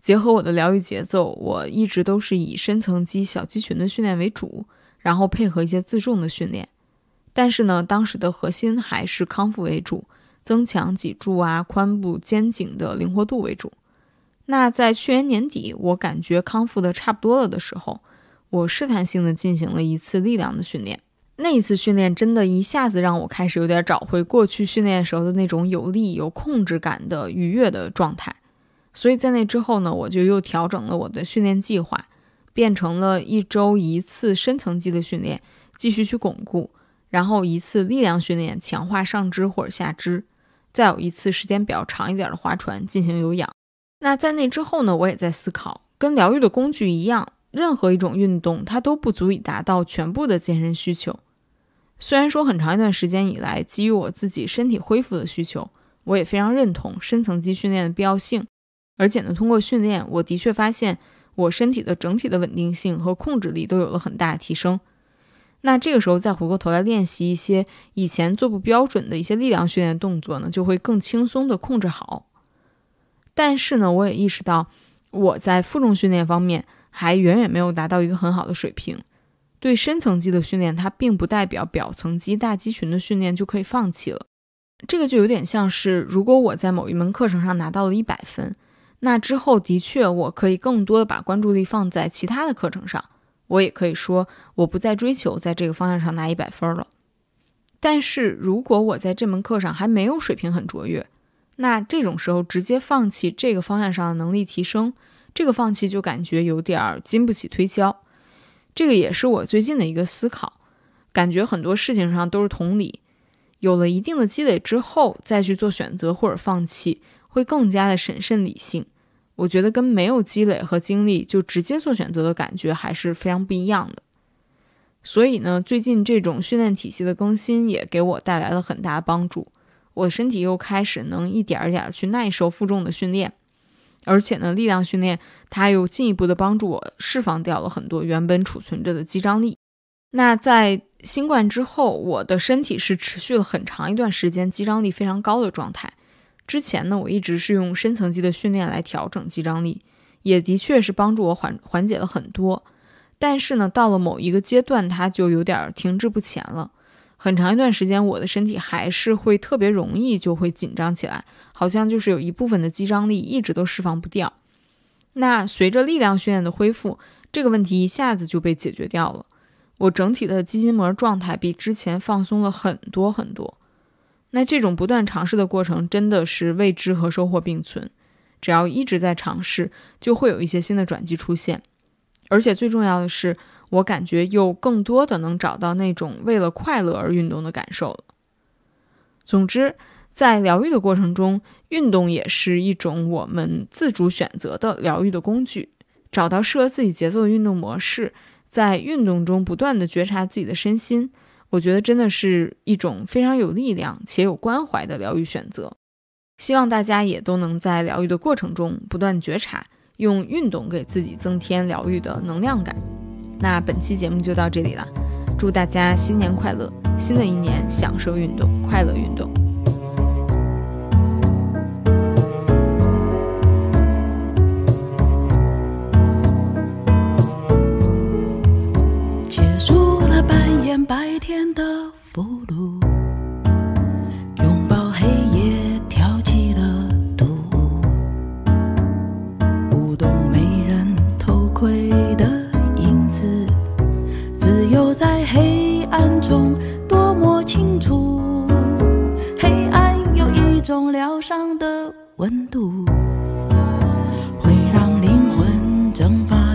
结合我的疗愈节奏，我一直都是以深层肌小肌群的训练为主，然后配合一些自重的训练。但是呢，当时的核心还是康复为主，增强脊柱啊、髋部、肩颈的灵活度为主。那在去年年底，我感觉康复的差不多了的时候，我试探性的进行了一次力量的训练。那一次训练真的一下子让我开始有点找回过去训练时候的那种有力、有控制感的愉悦的状态。所以在那之后呢，我就又调整了我的训练计划，变成了一周一次深层肌的训练，继续去巩固，然后一次力量训练，强化上肢或者下肢，再有一次时间比较长一点的划船进行有氧。那在那之后呢，我也在思考，跟疗愈的工具一样，任何一种运动它都不足以达到全部的健身需求。虽然说很长一段时间以来，基于我自己身体恢复的需求，我也非常认同深层肌训练的必要性。而且呢，通过训练，我的确发现我身体的整体的稳定性和控制力都有了很大的提升。那这个时候再回过头来练习一些以前做不标准的一些力量训练动作呢，就会更轻松的控制好。但是呢，我也意识到我在负重训练方面还远远没有达到一个很好的水平。对深层肌的训练，它并不代表表层肌大肌群的训练就可以放弃了。这个就有点像是，如果我在某一门课程上拿到了一百分。那之后，的确，我可以更多的把关注力放在其他的课程上。我也可以说，我不再追求在这个方向上拿一百分了。但是如果我在这门课上还没有水平很卓越，那这种时候直接放弃这个方向上的能力提升，这个放弃就感觉有点儿经不起推敲。这个也是我最近的一个思考，感觉很多事情上都是同理。有了一定的积累之后，再去做选择或者放弃。会更加的审慎理性，我觉得跟没有积累和经历就直接做选择的感觉还是非常不一样的。所以呢，最近这种训练体系的更新也给我带来了很大帮助，我身体又开始能一点一点儿去耐受负重的训练，而且呢，力量训练它又进一步的帮助我释放掉了很多原本储存着的肌张力。那在新冠之后，我的身体是持续了很长一段时间肌张力非常高的状态。之前呢，我一直是用深层肌的训练来调整肌张力，也的确是帮助我缓缓解了很多。但是呢，到了某一个阶段，它就有点停滞不前了。很长一段时间，我的身体还是会特别容易就会紧张起来，好像就是有一部分的肌张力一直都释放不掉。那随着力量训练的恢复，这个问题一下子就被解决掉了。我整体的肌筋膜状态比之前放松了很多很多。那这种不断尝试的过程，真的是未知和收获并存。只要一直在尝试，就会有一些新的转机出现。而且最重要的是，我感觉又更多的能找到那种为了快乐而运动的感受了。总之，在疗愈的过程中，运动也是一种我们自主选择的疗愈的工具。找到适合自己节奏的运动模式，在运动中不断的觉察自己的身心。我觉得真的是一种非常有力量且有关怀的疗愈选择，希望大家也都能在疗愈的过程中不断觉察，用运动给自己增添疗愈的能量感。那本期节目就到这里了，祝大家新年快乐，新的一年享受运动，快乐运动。变白天的俘虏，拥抱黑夜，挑起了毒，舞动没人偷窥的影子，自由在黑暗中多么清楚。黑暗有一种疗伤的温度，会让灵魂蒸发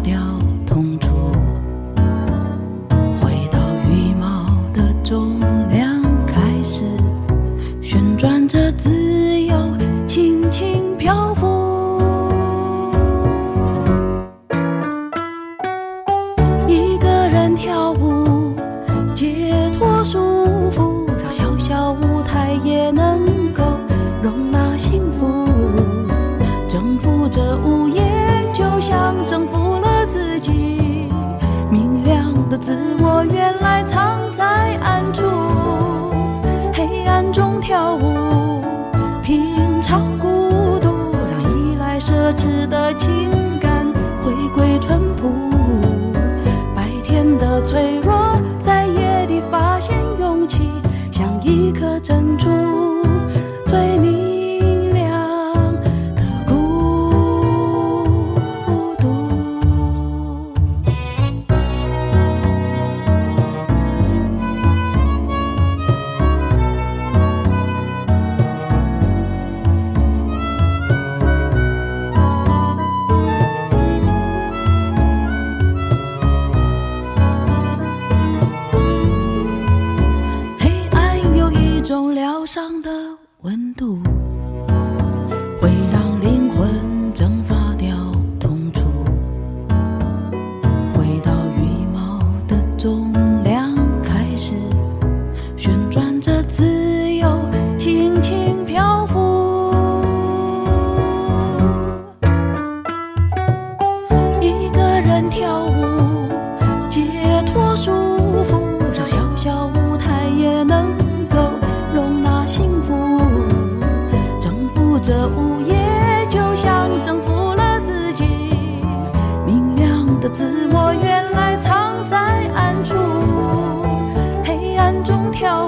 自。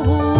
舞，